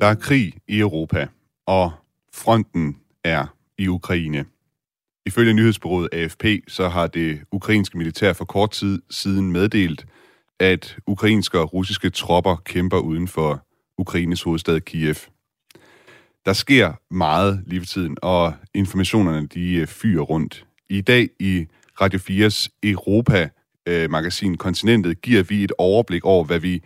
Der er krig i Europa, og fronten er i Ukraine. Ifølge nyhedsbureauet AFP, så har det ukrainske militær for kort tid siden meddelt, at ukrainske og russiske tropper kæmper uden for Ukraines hovedstad Kiev. Der sker meget lige for tiden, og informationerne de øh, fyrer rundt. I dag i Radio 4's Europa-magasin øh, Kontinentet giver vi et overblik over, hvad vi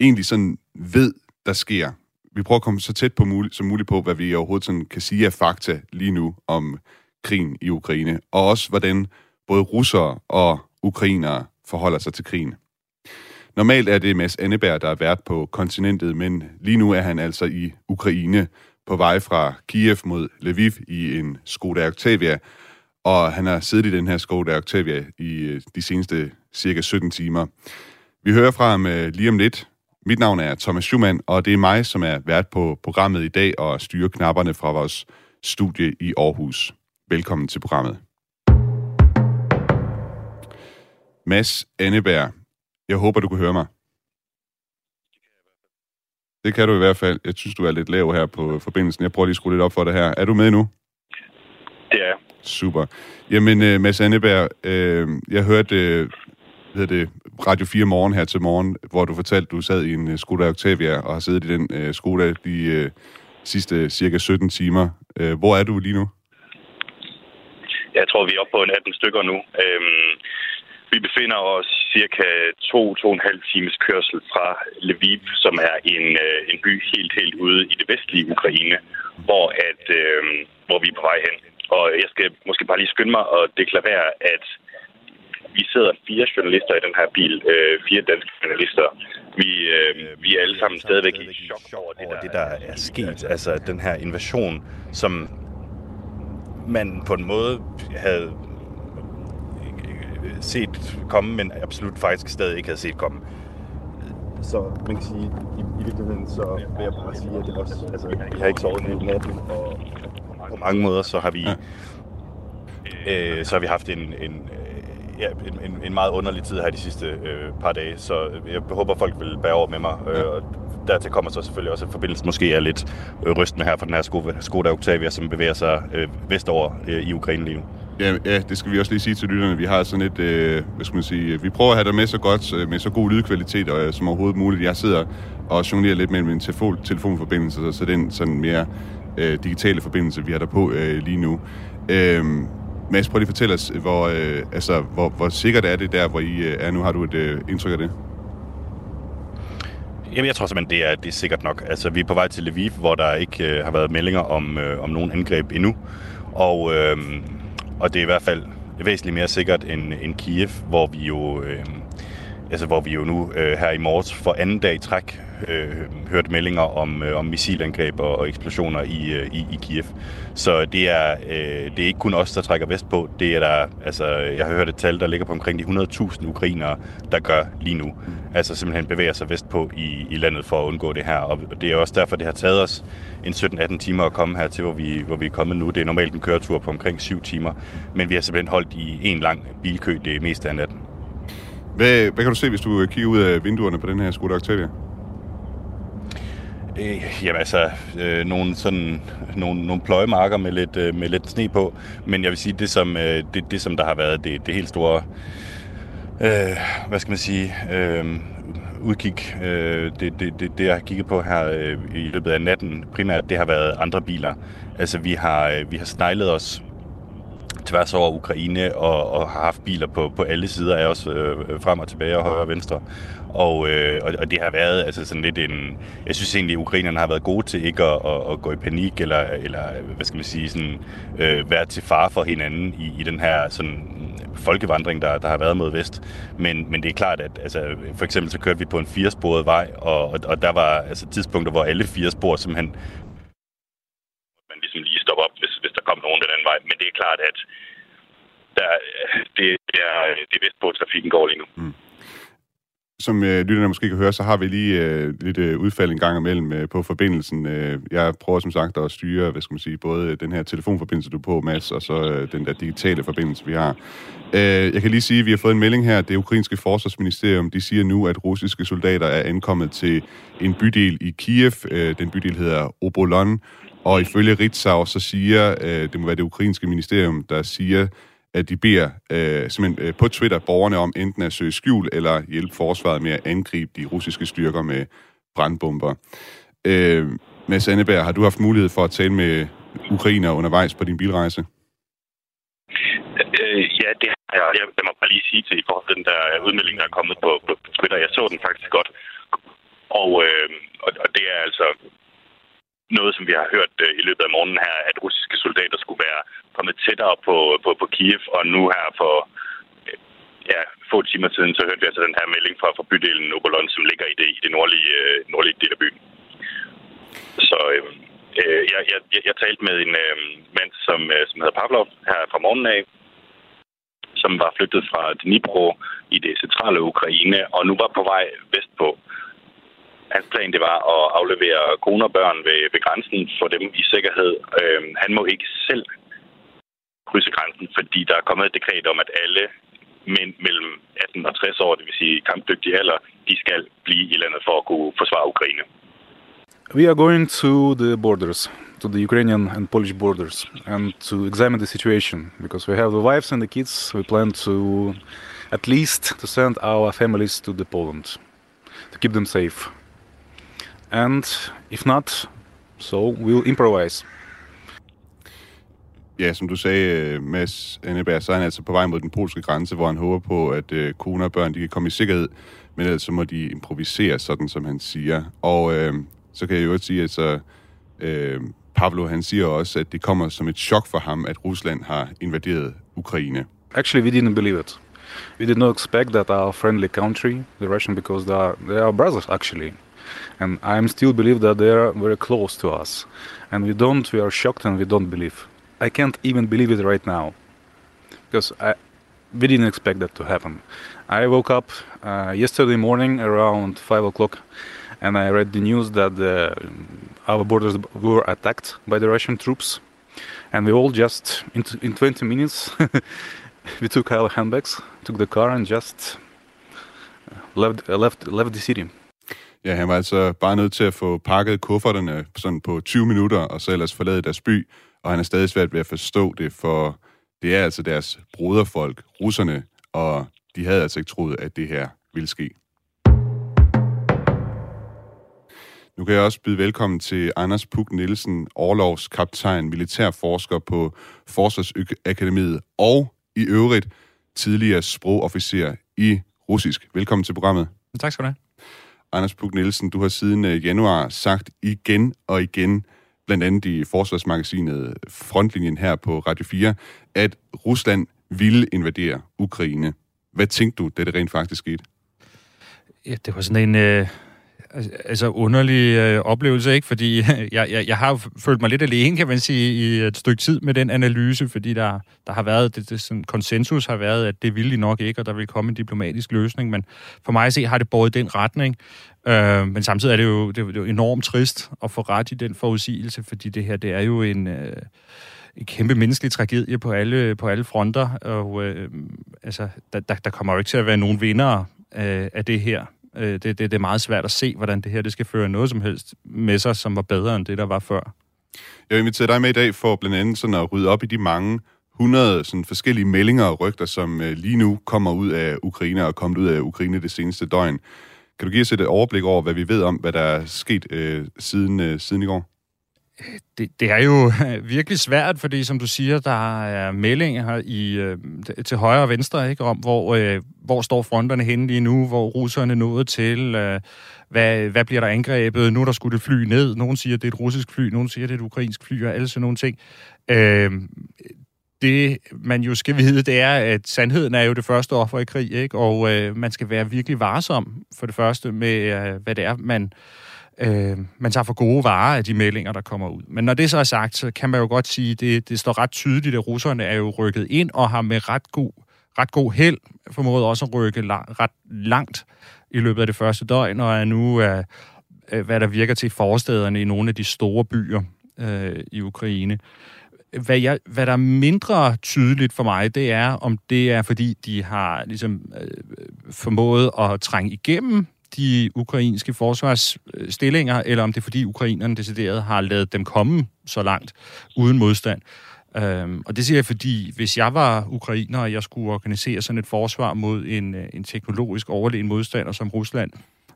egentlig sådan ved, der sker. Vi prøver at komme så tæt på muligt, som muligt på, hvad vi overhovedet sådan kan sige af fakta lige nu om krigen i Ukraine, og også hvordan både russere og ukrainere forholder sig til krigen. Normalt er det Mads Anneberg, der er vært på kontinentet, men lige nu er han altså i Ukraine på vej fra Kiev mod Lviv i en Skoda Octavia, og han har siddet i den her Skoda Octavia i øh, de seneste cirka 17 timer. Vi hører fra ham øh, lige om lidt. Mit navn er Thomas Schumann, og det er mig, som er vært på programmet i dag og styrer knapperne fra vores studie i Aarhus. Velkommen til programmet. Mads Anneberg, jeg håber, du kan høre mig. Det kan du i hvert fald. Jeg synes, du er lidt lav her på forbindelsen. Jeg prøver lige at skrue lidt op for det her. Er du med nu? Det er Super. Jamen, uh, Mads Anneberg, uh, jeg hørte uh, hvad det, Radio 4 morgen her til morgen, hvor du fortalte, at du sad i en uh, Skoda Octavia og har siddet i den uh, Skoda de uh, sidste cirka 17 timer. Uh, hvor er du lige nu? Jeg tror, vi er oppe på en 18 stykker nu. Øhm, vi befinder os cirka 2-2,5 times kørsel fra Lviv, som er en, øh, en by helt, helt ude i det vestlige Ukraine, hvor, at, øh, hvor vi er på vej hen. Og jeg skal måske bare lige skynde mig og deklarere, at vi sidder fire journalister i den her bil, øh, fire danske journalister. Vi, øh, vi er alle sammen stadigvæk i chok over det, der, det, der er sket. Altså den her invasion, som man på en måde havde set komme, men absolut faktisk stadig ikke havde set komme. Så man kan sige, i, i virkeligheden, så vil jeg bare sige, at det også, altså, vi har ikke sovet hele natten, og på mange måder, så har vi, ja. øh, så har vi haft en, en, ja, en, en, en meget underlig tid her de sidste øh, par dage, så jeg håber, folk vil bære over med mig. Øh, og dertil kommer så selvfølgelig også, at forbindelsen måske er lidt øh, rystende her fra den her Skoda, Octavia, som bevæger sig øh, vestover øh, i Ukraine lige nu. Ja, ja, det skal vi også lige sige til lytterne. Vi har sådan et, øh, hvad skal man sige, vi prøver at have dig med så godt, øh, med så god lydkvalitet og, øh, som overhovedet muligt. Jeg sidder og jonglerer lidt med min telefon, telefonforbindelse, så, så den sådan mere øh, digitale forbindelse, vi har der på øh, lige nu. Øh, Mads, prøv lige at fortælle os, hvor, øh, altså, hvor, hvor sikkert er det der, hvor I øh, er nu? Har du et øh, indtryk af det? Jamen, jeg tror simpelthen, det er, det er sikkert nok. Altså, vi er på vej til Lviv, hvor der ikke øh, har været meldinger om, øh, om nogen angreb endnu. Og, øh, og det er i hvert fald væsentligt mere sikkert end, end Kiev, hvor vi jo... Øh, altså hvor vi jo nu øh, her i morges for anden dag i træk øh, hørt meldinger om, øh, om missilangreb og, og eksplosioner i, øh, i, i Kiev. Så det er, øh, det er ikke kun os, der trækker vest på. Det er der, altså, jeg har hørt et tal, der ligger på omkring de 100.000 ukrainere, der gør lige nu. Altså simpelthen bevæger sig vestpå i, i landet for at undgå det her. Og det er også derfor, det har taget os en 17-18 timer at komme her til, hvor vi, hvor vi er kommet nu. Det er normalt en køretur på omkring 7 timer, men vi har simpelthen holdt i en lang bilkø det meste af natten. Hvad, hvad kan du se, hvis du kigger ud af vinduerne på den her Skoda Octavia? Øh, jamen altså, øh, nogle, sådan, nogle, nogle pløjemarker med lidt, øh, med lidt sne på. Men jeg vil sige, det som, øh, det, det, som der har været det, det helt store, øh, hvad skal man sige, øh, udkig, øh, det, det, det, det jeg har kigget på her øh, i løbet af natten, primært det har været andre biler. Altså vi har, øh, vi har sneglet os tværs over Ukraine og, og har haft biler på, på alle sider af os, øh, frem og tilbage og højre og venstre. Og, øh, og, og det har været altså sådan lidt en... Jeg synes egentlig, at ukrainerne har været gode til ikke at, at, at gå i panik eller, eller hvad skal man sige, sådan, øh, være til fare for hinanden i, i den her sådan, folkevandring, der, der har været mod vest. Men, men det er klart, at altså, for eksempel så kørte vi på en firesporet vej, og, og, og der var altså, tidspunkter, hvor alle fire spor simpelthen man ligesom lige stoppe op, hvis, hvis der kom nogen den anden vej. Men det er klart, at der, det, det, er, det er vest på, at trafikken går lige nu. Mm som øh, lytterne måske kan høre, så har vi lige øh, lidt øh, udfald en gang imellem øh, på forbindelsen. Øh, jeg prøver som sagt at styre, hvad skal man sige, både øh, den her telefonforbindelse, du er på, Mads, og så øh, den der digitale forbindelse, vi har. Øh, jeg kan lige sige, at vi har fået en melding her. Det ukrainske forsvarsministerium, de siger nu, at russiske soldater er ankommet til en bydel i Kiev. Øh, den bydel hedder Obolon. Og ifølge Ritzau, så siger, øh, det må være det ukrainske ministerium, der siger, at de beder øh, simpelthen øh, på Twitter borgerne om enten at søge skjul eller hjælpe forsvaret med at angribe de russiske styrker med brandbomber. Øh, Mads Anneberg, har du haft mulighed for at tale med ukrainer undervejs på din bilrejse? Øh, ja, det har jeg. Jeg må bare lige sige til i forhold til den der udmelding, der er kommet på, på Twitter. Jeg så den faktisk godt. Og, øh, og, og det er altså noget, som vi har hørt øh, i løbet af morgenen her, at russiske soldater skulle være kommet tættere på, på, på Kiev, og nu her for ja, få timer siden, så hørte vi altså den her melding fra, fra bydelen Obolon, som ligger i det, i det nordlige, øh, nordlige del af byen. Så øh, øh, jeg, jeg, jeg, jeg talte med en øh, mand, som, øh, som hedder Pavlov, her fra morgenen af, som var flyttet fra Dnipro i det centrale Ukraine, og nu var på vej vestpå. Hans plan det var at aflevere kone og børn ved, ved grænsen for dem i sikkerhed. Øh, han må ikke selv krydse grænsen, fordi der er kommet et dekret om, at alle mænd mellem 18 og 60 år, det vil sige kampdygtige alder, de skal blive i landet for at kunne forsvare Ukraine. We are going to the borders, to the Ukrainian and Polish borders, and to examine the situation because we have the wives and the kids. We plan to at least to send our families to the Poland to keep them safe. And if not, so we'll improvise. Ja, som du sagde, øh, Mads Anneberg, så er han altså på vej mod den polske grænse, hvor han håber på, at øh, kone og børn de kan komme i sikkerhed, men ellers så må de improvisere, sådan som han siger. Og øh, så kan jeg jo også sige, at så, øh, Pavlo han siger også, at det kommer som et chok for ham, at Rusland har invaderet Ukraine. Actually, we didn't believe it. We did not expect that our friendly country, the Russian, because they are, they are brothers actually. And I still believe that they are very close to us. And we don't, we are shocked and we don't believe. I can't even believe it right now because I, we didn't expect that to happen. I woke up uh, yesterday morning around five o'clock, and I read the news that the, um, our borders were attacked by the Russian troops, and we all just in, in 20 minutes we took our handbags, took the car, and just uh, left uh, left left the city. Ja, han var altså bare nødt til at få pakket kufferterne sådan på 20 minutter, og så ellers forlade deres by, og han er stadig svært ved at forstå det, for det er altså deres broderfolk, russerne, og de havde altså ikke troet, at det her ville ske. Nu kan jeg også byde velkommen til Anders Puk Nielsen, overlovskaptajn, militærforsker på Forsvarsakademiet, og i øvrigt tidligere sprogofficer i russisk. Velkommen til programmet. Tak skal du have. Anders Puk Nielsen, du har siden januar sagt igen og igen, blandt andet i forsvarsmagasinet Frontlinjen her på Radio 4, at Rusland ville invadere Ukraine. Hvad tænkte du, da det rent faktisk skete? Ja, det var sådan en øh, Altså, altså underlig øh, oplevelse, ikke? Fordi jeg, jeg, jeg har følt mig lidt alene, kan man sige, i et stykke tid med den analyse, fordi der, der har været, det, det sådan, konsensus har været, at det ville de nok ikke, og der vil komme en diplomatisk løsning, men for mig at se har det båret den retning. Øh, men samtidig er det, jo, det er jo enormt trist at få ret i den forudsigelse, fordi det her, det er jo en... Øh, en kæmpe menneskelig tragedie på alle, på alle fronter, og øh, altså, der, der, der kommer jo ikke til at være nogen vinder øh, af det her. Øh, det, det, det er meget svært at se, hvordan det her det skal føre noget som helst med sig, som var bedre end det, der var før. Jeg vil invitere dig med i dag for blandt andet sådan at rydde op i de mange 100 sådan forskellige meldinger og rygter, som øh, lige nu kommer ud af Ukraine og er kommet ud af Ukraine det seneste døgn. Kan du give os et overblik over, hvad vi ved om, hvad der er sket øh, siden, øh, siden i går? Det, det er jo virkelig svært, fordi som du siger, der er meldinger i, øh, til højre og venstre ikke, om, hvor, øh, hvor står fronterne henne lige nu, hvor russerne nåede til, øh, hvad, hvad bliver der angrebet, nu der skulle det fly ned, nogen siger, det er et russisk fly, nogen siger, det er et ukrainsk fly, og alle sådan nogle ting. Øh, det, man jo skal vide, det er, at sandheden er jo det første offer i krig, ikke? og øh, man skal være virkelig varsom for det første med, øh, hvad det er, man øh, man tager for gode varer af de meldinger, der kommer ud. Men når det så er sagt, så kan man jo godt sige, at det, det står ret tydeligt, at russerne er jo rykket ind og har med ret god, ret god held formået også at rykke la- ret langt i løbet af det første døgn, og er nu, øh, øh hvad der virker til forstederne i nogle af de store byer øh, i Ukraine. Hvad, jeg, hvad der er mindre tydeligt for mig, det er, om det er, fordi de har ligesom øh, formået at trænge igennem de ukrainske forsvarsstillinger, eller om det er, fordi ukrainerne decideret har lavet dem komme så langt uden modstand. Øhm, og det siger jeg, fordi hvis jeg var ukrainer, og jeg skulle organisere sådan et forsvar mod en, øh, en teknologisk overlegen modstander som Rusland,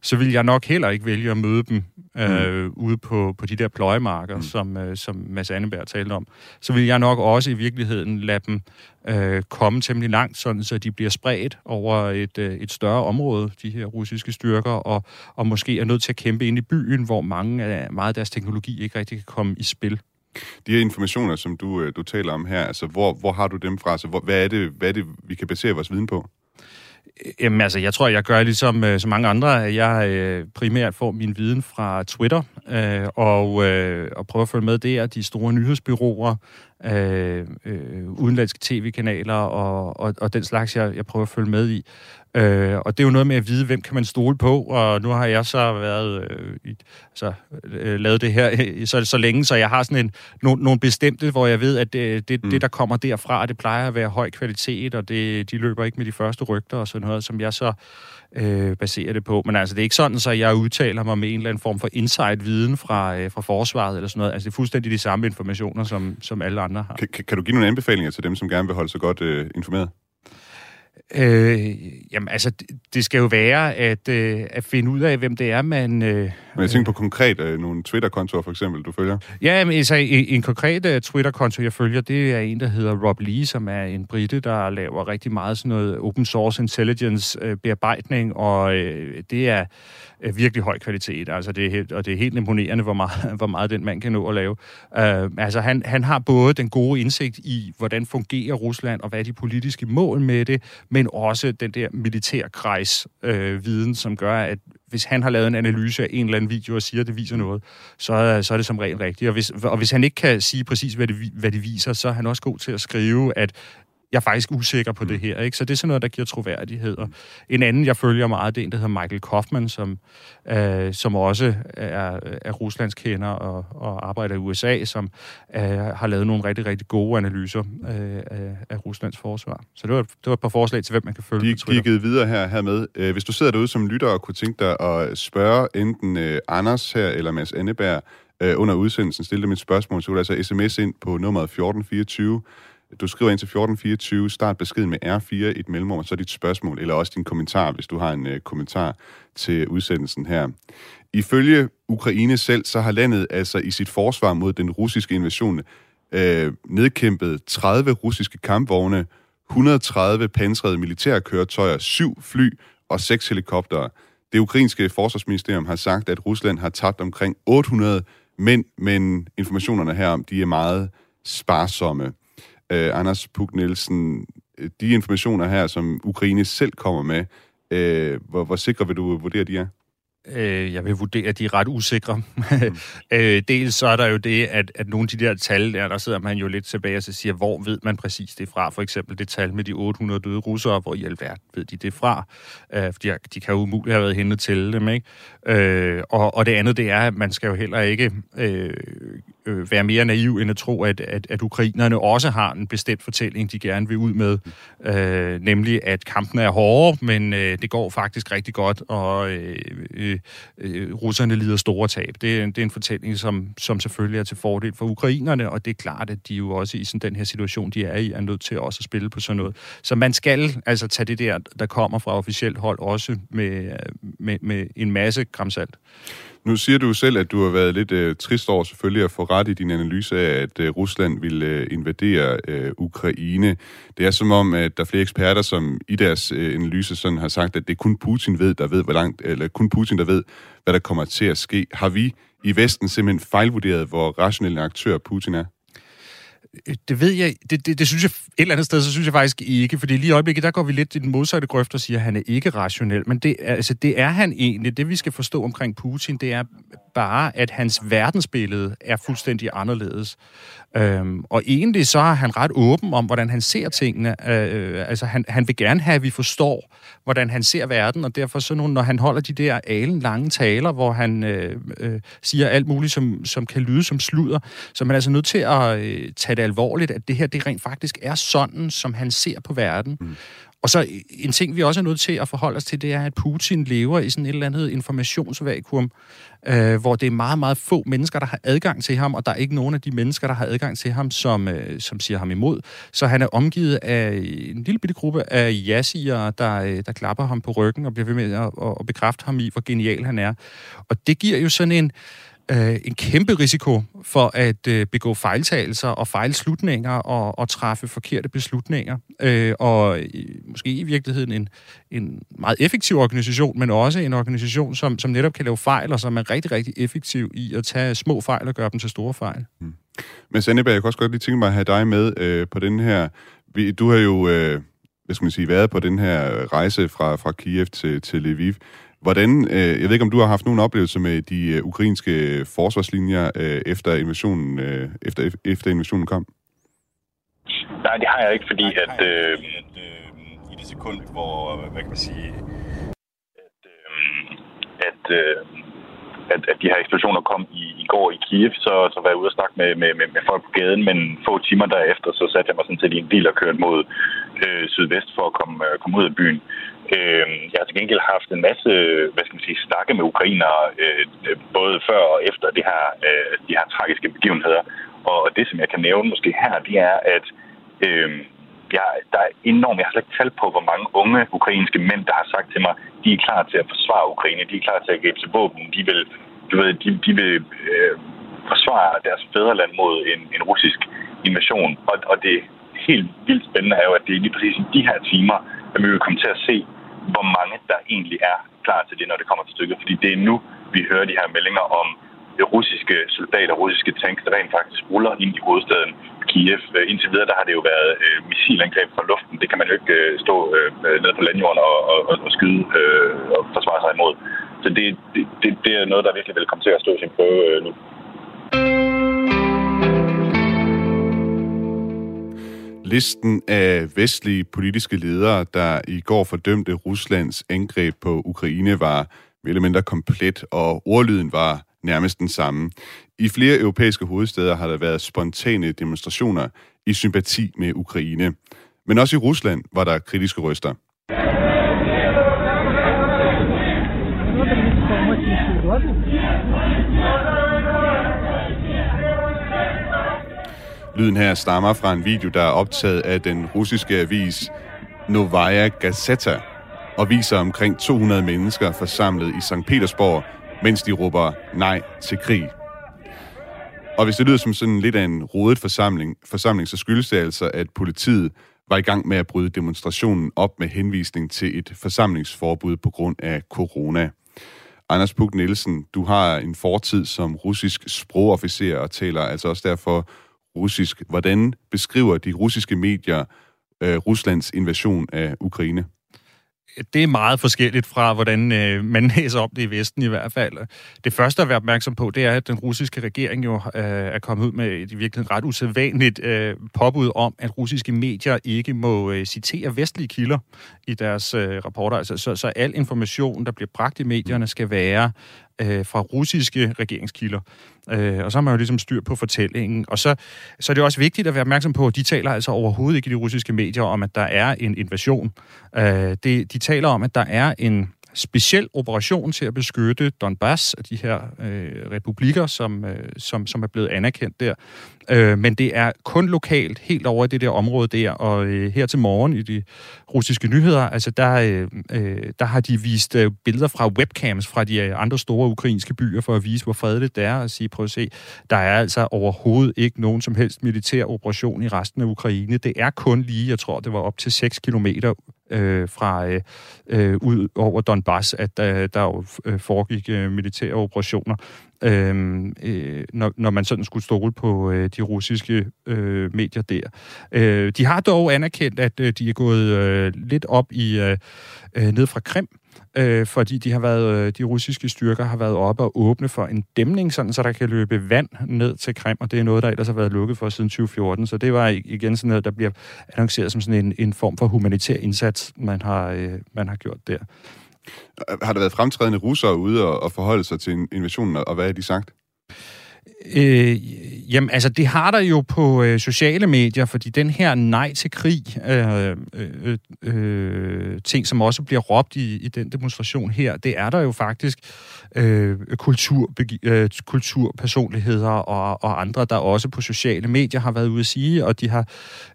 så vil jeg nok heller ikke vælge at møde dem øh, mm. ude på, på de der pløjemarker, mm. som, øh, som Mads Anneberg talte om. Så vil jeg nok også i virkeligheden lade dem øh, komme temmelig langt, sådan så de bliver spredt over et, øh, et større område, de her russiske styrker, og, og måske er nødt til at kæmpe ind i byen, hvor mange af, meget af deres teknologi ikke rigtig kan komme i spil. De her informationer, som du, øh, du taler om her, altså hvor, hvor har du dem fra? Altså, hvor, hvad, er det, hvad er det, vi kan basere vores viden på? Jamen altså, jeg tror, jeg gør ligesom øh, så mange andre. at Jeg øh, primært får min viden fra Twitter, øh, og, øh, og prøver at følge med der. De store nyhedsbyråer, øh, øh, udenlandske tv-kanaler og, og, og den slags, jeg, jeg prøver at følge med i. Øh, og det er jo noget med at vide, hvem kan man stole på, og nu har jeg så været øh, i, altså, øh, lavet det her så, så længe, så jeg har sådan en, no, nogle bestemte, hvor jeg ved, at det, det, mm. det, der kommer derfra, det plejer at være høj kvalitet, og det, de løber ikke med de første rygter og sådan noget, som jeg så øh, baserer det på. Men altså, det er ikke sådan, så jeg udtaler mig med en eller anden form for insight-viden fra, øh, fra forsvaret eller sådan noget. Altså, det er fuldstændig de samme informationer, som, som alle andre har. Kan, kan du give nogle anbefalinger til dem, som gerne vil holde sig godt øh, informeret? Øh, jamen altså, det skal jo være at, øh, at finde ud af, hvem det er, man... Øh, men jeg tænker på konkret øh, nogle Twitter-kontoer, for eksempel, du følger? Ja, men altså, en, en konkret uh, Twitter-konto, jeg følger, det er en, der hedder Rob Lee, som er en brite, der laver rigtig meget sådan noget open source intelligence øh, bearbejdning, og øh, det er øh, virkelig høj kvalitet, altså det er helt, og det er helt imponerende, hvor meget, hvor meget den mand kan nå at lave. Øh, altså, han, han har både den gode indsigt i, hvordan fungerer Rusland, og hvad er de politiske mål med det, men også den der militærkrejs øh, viden, som gør, at hvis han har lavet en analyse af en eller anden video og siger, at det viser noget, så, så er det som regel rigtigt. Og hvis, og hvis han ikke kan sige præcis, hvad det, hvad det viser, så er han også god til at skrive, at jeg er faktisk usikker på det mm. her. Ikke? Så det er sådan noget, der giver troværdighed. Og en anden, jeg følger meget, det er en, der hedder Michael Kaufman, som, øh, som også er, er Ruslands kender og, og arbejder i USA, som øh, har lavet nogle rigtig, rigtig gode analyser øh, af, af Ruslands forsvar. Så det var, det var et par forslag til, hvem man kan følge De, på Twitter. De er videre her, her med. Øh, hvis du sidder derude som lytter og kunne tænke dig at spørge enten øh, Anders her eller Mads Anneberg øh, under udsendelsen, stille dem et spørgsmål, så vil du altså sms ind på nummeret 1424 du skriver ind til 1424, start beskeden med R4, et mellemrum, og så dit spørgsmål, eller også din kommentar, hvis du har en øh, kommentar til udsendelsen her. Ifølge Ukraine selv, så har landet altså i sit forsvar mod den russiske invasion øh, nedkæmpet 30 russiske kampvogne, 130 pansrede militærkøretøjer, syv fly og seks helikoptere. Det ukrainske forsvarsministerium har sagt, at Rusland har tabt omkring 800 mænd, men informationerne herom, de er meget sparsomme øh, Anders Puk Nielsen, de informationer her, som Ukraine selv kommer med, øh, hvor, hvor sikre vil du vurdere, de er? Øh, jeg vil vurdere, at de er ret usikre. Mm. øh, dels så er der jo det, at, at nogle af de der tal der, der sidder man jo lidt tilbage og så siger, hvor ved man præcis det fra? For eksempel det tal med de 800 døde russere, hvor i alverden ved de det fra? Øh, fordi de kan jo umuligt have været henne til dem, ikke? Øh, og, og det andet, det er, at man skal jo heller ikke øh, øh, være mere naiv end at tro, at, at, at ukrainerne også har en bestemt fortælling, de gerne vil ud med. Øh, nemlig, at kampen er hårde, men øh, det går faktisk rigtig godt, og øh, øh, øh russerne lider store tab. Det, det er en fortælling, som, som selvfølgelig er til fordel for ukrainerne, og det er klart, at de jo også i sådan den her situation, de er i, er nødt til også at spille på sådan noget. Så man skal altså tage det der, der kommer fra officielt hold, også med, med, med en masse kramsalt. Nu siger du selv, at du har været lidt øh, trist over selvfølgelig at få ret i din analyse af, at øh, Rusland vil øh, invadere øh, Ukraine. Det er som om, at der er flere eksperter, som i deres øh, analyse sådan har sagt, at det er kun Putin ved, der ved, hvor langt, eller kun Putin, der ved, hvad der kommer til at ske. Har vi i Vesten simpelthen fejlvurderet, hvor rationel en aktør Putin er? Det ved jeg, det, det, det synes jeg et eller andet sted, så synes jeg faktisk ikke, fordi lige i øjeblikket, der går vi lidt i den modsatte grøft og siger, at han er ikke rationel, men det, altså, det er han egentlig. Det vi skal forstå omkring Putin, det er bare, at hans verdensbillede er fuldstændig anderledes. Øhm, og egentlig så er han ret åben om, hvordan han ser tingene. Øh, altså han, han vil gerne have, at vi forstår, hvordan han ser verden, og derfor så når han holder de der alen lange taler, hvor han øh, øh, siger alt muligt, som, som kan lyde som sludder, så man er altså nødt til at øh, tage det alvorligt, at det her det rent faktisk er sådan, som han ser på verden. Mm. Og så en ting, vi også er nødt til at forholde os til, det er, at Putin lever i sådan et eller andet informationsvakuum, øh, hvor det er meget, meget få mennesker, der har adgang til ham, og der er ikke nogen af de mennesker, der har adgang til ham, som, øh, som siger ham imod. Så han er omgivet af en lille bitte gruppe af jassier, der, øh, der klapper ham på ryggen og bliver ved med at, at bekræfte ham i, hvor genial han er. Og det giver jo sådan en øh, en kæmpe risiko for at øh, begå fejltagelser og fejlslutninger og, og træffe forkerte beslutninger. Øh, og øh, måske i virkeligheden en, en meget effektiv organisation, men også en organisation, som, som netop kan lave fejl, og som er rigtig, rigtig effektiv i at tage små fejl og gøre dem til store fejl. Mm. Men Sandeberg, jeg kunne også godt lige tænke mig at have dig med øh, på den her... Du har jo... Øh hvad skal man sige, været på den her rejse fra, fra Kiev til, til Lviv. Hvordan, øh, jeg ved ikke, om du har haft nogen oplevelse med de øh, ukrainske forsvarslinjer øh, efter invasionen, øh, efter, efter invasionen kom? Nej, det har jeg ikke, fordi at, øh, at øh, i det sekund, hvor, hvad kan man sige, at, øh, at, øh, at, at de her eksplosioner kom i, i går i Kiev, så, så var jeg ude og snakke med, med, med, med folk på gaden, men få timer derefter, så satte jeg mig sådan set i en bil og kørte mod øh, sydvest for at komme, øh, komme ud af byen. Øh, jeg har til gengæld haft en masse, hvad skal man sige, snakke med ukrainere, øh, øh både før og efter det her, øh, de her tragiske begivenheder. Og det, som jeg kan nævne måske her, det er, at øh, jeg, der er enormt, jeg har slet ikke talt på, hvor mange unge ukrainske mænd, der har sagt til mig, de er klar til at forsvare Ukraine, de er klar til at gribe til våben, de vil, du ved, de, de vil øh, forsvare deres fædreland mod en, en russisk invasion. Og, og det helt vildt spændende er jo, at det er lige præcis i de her timer, at vi vil komme til at se, hvor mange der egentlig er klar til det, når det kommer til stykket. Fordi det er nu, vi hører de her meldinger om øh, russiske soldater, russiske tanks, der rent faktisk ruller ind i hovedstaden Kiev. Øh, indtil videre, der har det jo været øh, missilangreb fra luften. Det kan man jo ikke øh, stå øh, nede på landjorden og, og, og skyde øh, og forsvare sig imod. Så det, det, det er noget, der virkelig vil komme til at stå sin prøve øh, nu. Listen af vestlige politiske ledere, der i går fordømte Ruslands angreb på Ukraine, var mere eller mindre komplet, og ordlyden var nærmest den samme. I flere europæiske hovedsteder har der været spontane demonstrationer i sympati med Ukraine. Men også i Rusland var der kritiske røster. Lyden her stammer fra en video, der er optaget af den russiske avis Novaya Gazeta, og viser omkring 200 mennesker forsamlet i St. Petersborg, mens de råber nej til krig. Og hvis det lyder som sådan lidt af en rodet forsamling, forsamling, så skyldes det altså, at politiet var i gang med at bryde demonstrationen op med henvisning til et forsamlingsforbud på grund af corona. Anders Puk Nielsen, du har en fortid som russisk sprogofficer og taler altså også derfor russisk. Hvordan beskriver de russiske medier øh, Ruslands invasion af Ukraine? det er meget forskelligt fra, hvordan øh, man læser om det i Vesten i hvert fald. Det første at være opmærksom på, det er, at den russiske regering jo øh, er kommet ud med et i virkeligheden ret usædvanligt øh, påbud om, at russiske medier ikke må øh, citere vestlige kilder i deres øh, rapporter. Altså, så, så al information, der bliver bragt i medierne, skal være øh, fra russiske regeringskilder. Øh, og så har man jo ligesom styr på fortællingen. Og så, så er det også vigtigt at være opmærksom på, at de taler altså overhovedet ikke i de russiske medier om, at der er en invasion. Øh, det, de taler om, at der er en speciel operation til at beskytte Donbass, de her øh, republikker, som, øh, som, som er blevet anerkendt der. Øh, men det er kun lokalt, helt over i det der område der, og øh, her til morgen i de russiske nyheder, altså der, øh, øh, der har de vist øh, billeder fra webcams fra de øh, andre store ukrainske byer, for at vise, hvor fredeligt det er, og sige, prøv at se, der er altså overhovedet ikke nogen som helst militær operation i resten af Ukraine. Det er kun lige, jeg tror, det var op til 6 kilometer øh, fra øh, øh, ud over Donbass, at der, der jo øh, foregik øh, militære operationer. Øh, øh, når, når man sådan skulle stole på øh, de russiske øh, medier der. Øh, de har dog anerkendt, at øh, de er gået øh, lidt op i øh, øh ned fra Krim, øh, fordi de har været øh, de russiske styrker har været oppe og åbne for en dæmning, sådan så der kan løbe vand ned til Krim, og det er noget, der ellers har været lukket for siden 2014. Så det var igen sådan noget, der bliver annonceret som sådan en, en form for humanitær indsats, man har, øh, man har gjort der. Har der været fremtrædende russere ude og, og forholde sig til invasionen, og hvad har de sagt? Øh, jamen, altså, det har der jo på øh, sociale medier, fordi den her nej til krig, øh, øh, øh, øh ting, som også bliver råbt i, i den demonstration her, det er der jo faktisk øh, kultur, øh, kulturpersonligheder og, og andre, der også på sociale medier har været ude at sige, og de har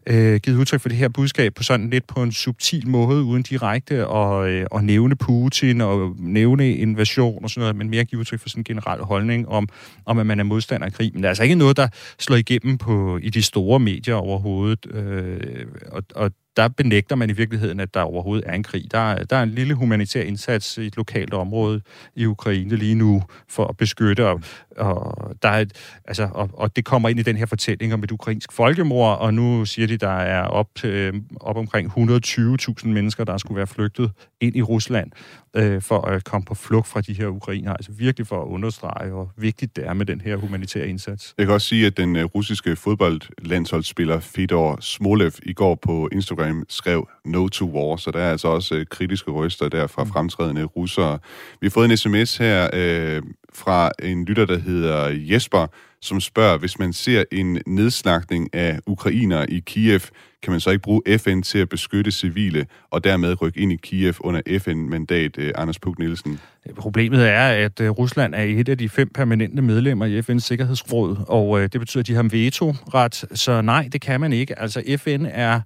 øh, givet udtryk for det her budskab på sådan lidt på en subtil måde, uden direkte at, øh, at nævne Putin og nævne invasion og sådan noget, men mere give udtryk for sådan en generel holdning om, om at man er modstander af krig. Men det er altså ikke noget, der slår igennem på, i de store medier overhovedet, øh, og, og der benægter man i virkeligheden, at der overhovedet er en krig. Der, der er en lille humanitær indsats i et lokalt område i Ukraine lige nu for at beskytte, og, og, der er et, altså, og, og det kommer ind i den her fortælling om et ukrainsk folkemord, og nu siger de, der er op, øh, op omkring 120.000 mennesker, der skulle være flygtet ind i Rusland øh, for at komme på flugt fra de her ukrainer. Altså virkelig for at understrege, hvor vigtigt det er med den her humanitære indsats. Jeg kan også sige, at den øh, russiske fodboldlandsholdsspiller Fedor Smolev i går på Instagram skrev No to War, så der er altså også uh, kritiske røster der fra mm. fremtrædende russere. Vi har fået en sms her uh, fra en lytter, der hedder Jesper, som spørger, hvis man ser en nedslagning af ukrainer i Kiev, kan man så ikke bruge FN til at beskytte civile, og dermed rykke ind i Kiev under FN-mandat, eh, Anders Puk Nielsen? Problemet er, at øh, Rusland er et af de fem permanente medlemmer i FN's Sikkerhedsråd, og øh, det betyder, at de har veto-ret, så nej, det kan man ikke. Altså FN er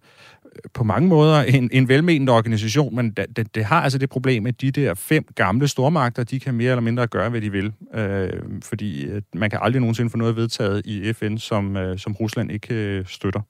på mange måder en, en velmenende organisation, men det, det, det har altså det problem, at de der fem gamle stormagter, de kan mere eller mindre gøre, hvad de vil. Øh, fordi øh, man kan aldrig nogensinde få noget vedtaget i FN, som, øh, som Rusland ikke øh, støtter.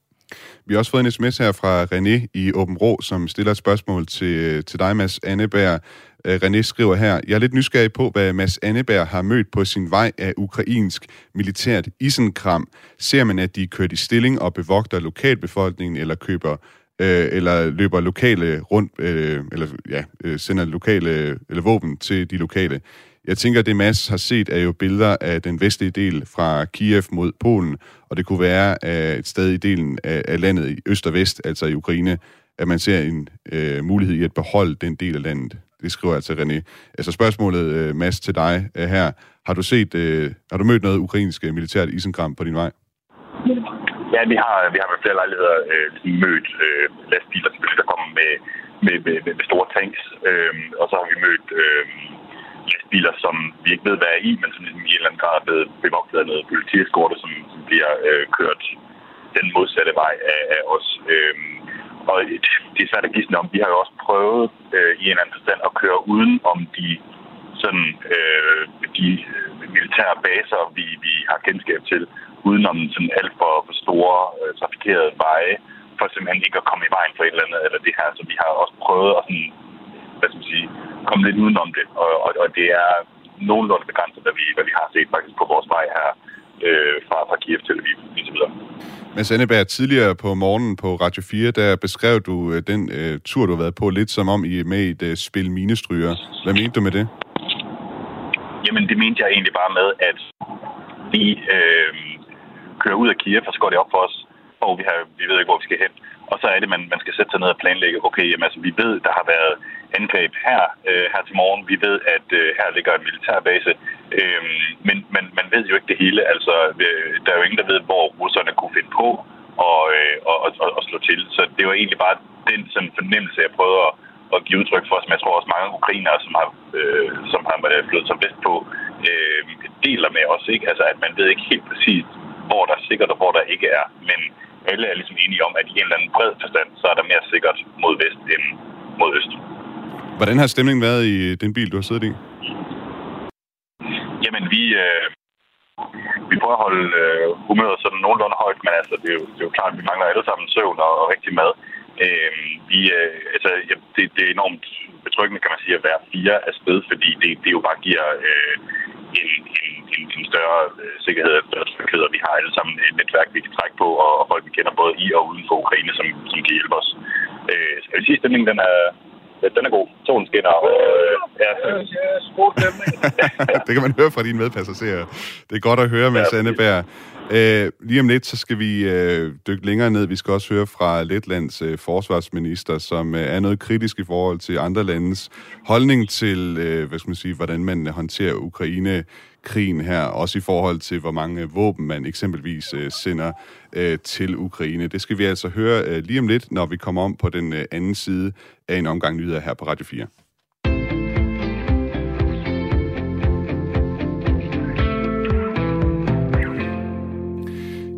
Vi har også fået en sms her fra René i Åben Rå, som stiller et spørgsmål til, øh, til dig, Mads Anneberg. Øh, René skriver her, jeg er lidt nysgerrig på, hvad Mads Anneberg har mødt på sin vej af ukrainsk militært isenkram. Ser man, at de er kørt i stilling og bevogter lokalbefolkningen, eller køber øh, eller løber lokale rundt, øh, eller ja, øh, sender lokale eller våben til de lokale. Jeg tænker, at det Mads har set, er jo billeder af den vestlige del fra Kiev mod Polen, og det kunne være af et sted i delen af, af landet i øst og vest, altså i Ukraine, at man ser en øh, mulighed i at beholde den del af landet. Det skriver altså René. Altså spørgsmålet, øh, Mads, til dig øh, her. Har du set, øh, har du mødt noget ukrainsk militært isenkram på din vej? Ja, Ja, vi har, vi har med flere lejligheder øh, ligesom mødt øh, lastbiler, der kommer med, med, med, med store tanks, øh, og så har vi mødt øh, lastbiler, som vi ikke ved, hvad er i, men som ligesom i en eller anden grad er blevet bevogtet af noget politieskorte, som, som bliver øh, kørt den modsatte vej af, af os. Øh, og det er svært at gisne om. Vi har jo også prøvet øh, i en anden forstand at køre uden om de sådan øh, de militære baser, vi, vi har kendskab til, udenom sådan alt for, for store øh, trafikerede veje, for simpelthen ikke at komme i vejen for et eller andet, eller det her. Så vi har også prøvet at sådan, hvad skal man sige, komme lidt udenom det, og, og, og det er nogenlunde begrænset, hvad vi, hvad vi har set faktisk på vores vej her øh, fra, fra Kiev til Lviv, videre. Men Sandeberg, tidligere på morgenen på Radio 4, der beskrev du øh, den øh, tur, du har været på, lidt som om I er med i et øh, spil minestryger. Hvad mente du med det? Jamen, det mente jeg egentlig bare med, at vi øh, kører ud af Kiev, og så går det op for os, og vi, har, vi ved ikke, hvor vi skal hen. Og så er det, man, man skal sætte sig ned og planlægge, okay, jamen, altså, vi ved, der har været angreb her, øh, her til morgen. Vi ved, at øh, her ligger en militærbase. Øh, men, men man ved jo ikke det hele. Altså, øh, der er jo ingen, der ved, hvor russerne kunne finde på og, øh, og, og, og slå til. Så det var egentlig bare den sådan, fornemmelse, jeg prøvede at, at give udtryk for, som jeg tror også mange ukrainere, som har, øh, som har flyttet sig bedst på, øh, deler med os. Ikke? Altså, at man ved ikke helt præcis, hvor der er sikkert og hvor der ikke er. Men alle er ligesom enige om, at i en eller anden bred forstand, så er der mere sikkert mod vest end mod øst. Hvordan har stemningen været i den bil, du har siddet i? Jamen, vi, øh, vi prøver at holde øh, humøret sådan nogenlunde højt, men altså, det er, jo, det er jo klart, at vi mangler alle sammen søvn og, og rigtig mad. Øh, vi, øh, altså, ja, det, det er enormt betryggende, kan man sige, at være fire af sted, fordi det, det jo bare giver øh, en, en, en, en større øh, sikkerhed og større tryghed, og vi har alle sammen et netværk, vi kan trække på, og, og folk, vi kender både i og uden for Ukraine, som, som kan hjælpe os. Øh, så jeg vil sige, stemningen den er, den er god. Solen skinner. Og, øh, ja. det kan man høre fra dine medpassagerer. Det er godt at høre, Mads ja, Anneberg. Øh, lige om lidt, så skal vi øh, dykke længere ned. Vi skal også høre fra Letlands øh, forsvarsminister, som øh, er noget kritisk i forhold til andre landes holdning til, øh, hvad skal man sige, hvordan man håndterer Ukraine krigen her, også i forhold til, hvor mange øh, våben man eksempelvis øh, sender øh, til Ukraine. Det skal vi altså høre øh, lige om lidt, når vi kommer om på den øh, anden side af en omgang nyheder her på Radio 4.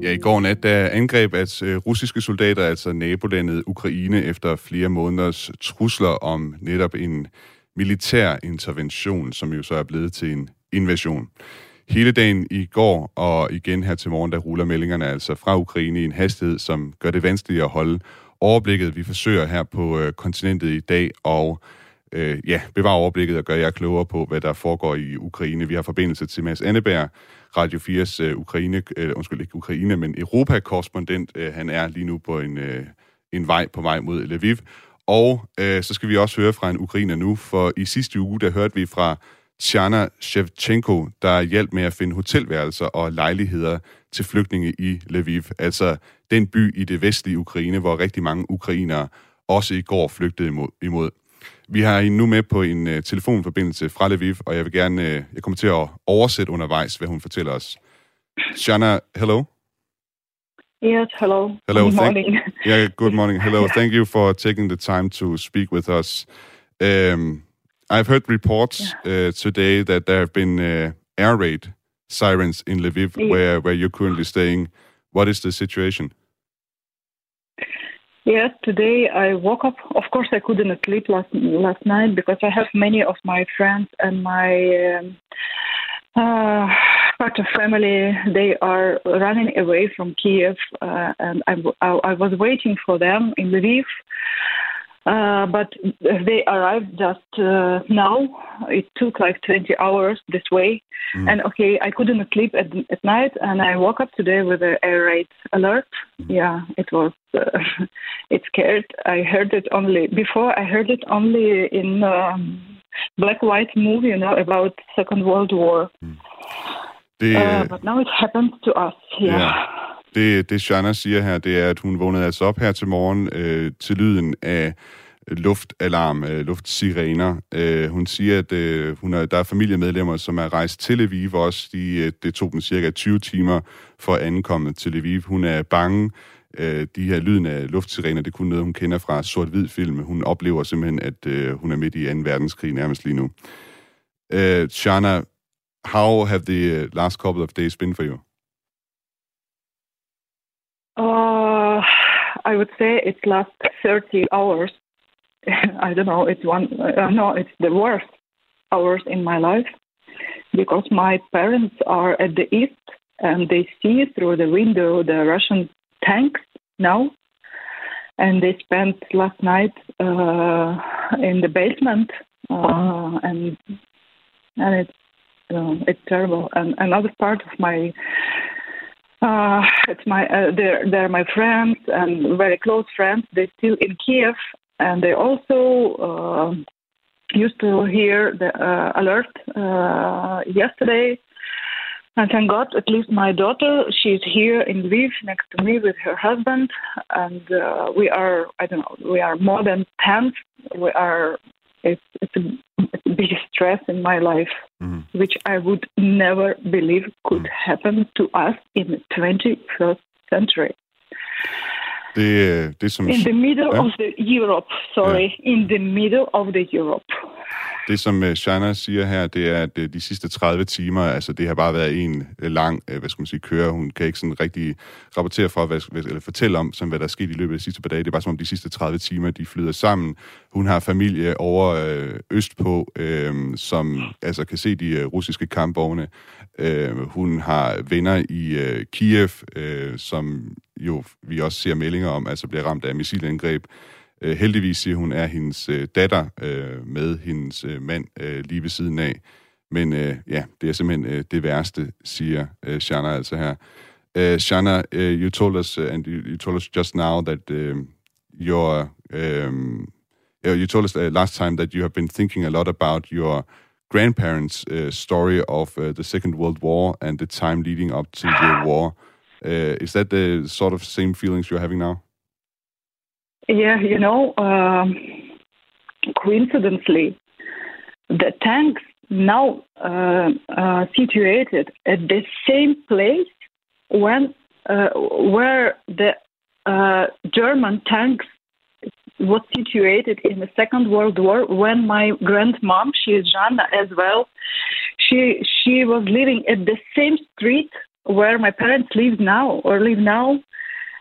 Ja, i går nat der angreb at øh, russiske soldater, altså nabolandet Ukraine, efter flere måneders trusler om netop en militær intervention, som jo så er blevet til en invasion. Hele dagen i går og igen her til morgen, der ruller meldingerne altså fra Ukraine i en hastighed, som gør det vanskeligt at holde overblikket. Vi forsøger her på øh, kontinentet i dag og øh, ja, bevare overblikket og gøre jer klogere på, hvad der foregår i Ukraine. Vi har forbindelse til Mads Anneberg, Radio 4's øh, Ukraine, øh, undskyld ikke Ukraine, men Europa-korrespondent. Øh, han er lige nu på en, øh, en vej på vej mod Lviv. Og øh, så skal vi også høre fra en ukrainer nu, for i sidste uge, der hørte vi fra Tjana Shevchenko, der hjalp med at finde hotelværelser og lejligheder til flygtninge i Lviv, altså den by i det vestlige Ukraine, hvor rigtig mange ukrainere også i går flygtede imod. imod. Vi har hende nu med på en uh, telefonforbindelse fra Lviv, og jeg vil gerne, uh, jeg kommer til at oversætte undervejs, hvad hun fortæller os. Shana, hello. Yes, hello. Hello. Good thank, morning. Yeah, good morning. Hello. Thank you for taking the time to speak with us. Um, I've heard reports yeah. uh, today that there have been uh, air raid sirens in Lviv, yeah. where where you're currently staying. What is the situation? Yes, today I woke up. Of course, I couldn't sleep last last night because I have many of my friends and my um, uh, part of family. They are running away from Kiev, uh, and I, I, I was waiting for them in Lviv. Uh, but they arrived just uh, now. It took like 20 hours this way. Mm. And okay, I couldn't sleep at, at night, and I woke up today with an air raid alert. Mm. Yeah, it was. Uh, it scared. I heard it only before. I heard it only in um, black white movie, you know, about Second World War. Mm. Det, uh, but now it happens to us. Yeah. yeah. Det, det Shanna siger her, det er, at hun vågnede altså op her til morgen øh, til lyden af luftalarm, øh, luftsirener. Øh, hun siger, at øh, hun er, der er familiemedlemmer, som er rejst til Lviv også. De, øh, det tog dem cirka 20 timer for at ankomme til Lviv. Hun er bange. Øh, de her lyden af luftsirener, det er kun noget, hun kender fra sort-hvid film. Hun oplever simpelthen, at øh, hun er midt i 2. verdenskrig nærmest lige nu. Øh, Shana, how have the øh, last couple of days been for you? Uh, I would say it's last 30 hours. I don't know. It's one. Uh, no, it's the worst hours in my life because my parents are at the east and they see through the window the Russian tanks now, and they spent last night uh, in the basement, uh, and and it's uh, it's terrible. And another part of my uh, it's my uh, they're they're my friends and very close friends. They're still in Kiev, and they also uh, used to hear the uh, alert uh, yesterday. And thank God, at least my daughter, she's here in Lviv next to me with her husband, and uh, we are, I don't know, we are more than 10. We are, it's, it's, a, it's a big stress in my life, mm. which I would never believe could mm. happen to us in the 21st century. Det, det som... In the middle ja. of the Europe, sorry. Ja. In the middle of the Europe. Det, som øh, Shana siger her, det er, at øh, de sidste 30 timer, altså det har bare været en øh, lang, hvad skal man sige, køre. Hun kan ikke sådan rigtig rapportere for, hvad, eller fortælle om, som, hvad der er sket i løbet af de sidste par dage. Det er bare som om de sidste 30 timer, de flyder sammen. Hun har familie over øh, østpå, øh, som altså kan se de øh, russiske kampvogne. Øh, hun har venner i øh, Kiev, øh, som jo vi også ser meldinger om, altså bliver ramt af missilangreb. Øh, heldigvis siger hun, er hendes øh, datter øh, med hendes øh, mand øh, lige ved siden af. Men øh, ja, det er simpelthen øh, det værste, siger øh, Shana altså her. Øh, uh, Shana, uh, øh, you told us, uh, and you, you, told us just now that um, your um, you told us uh, last time that you have been thinking a lot about your grandparents' uh, story of uh, the Second World War and the time leading up to the war. Uh, is that the sort of same feelings you're having now? Yeah, you know, um, coincidentally, the tanks now uh, uh, situated at the same place when uh, where the uh, German tanks was situated in the Second World War when my grandmom, she is Jana as well, she she was living at the same street where my parents live now or live now.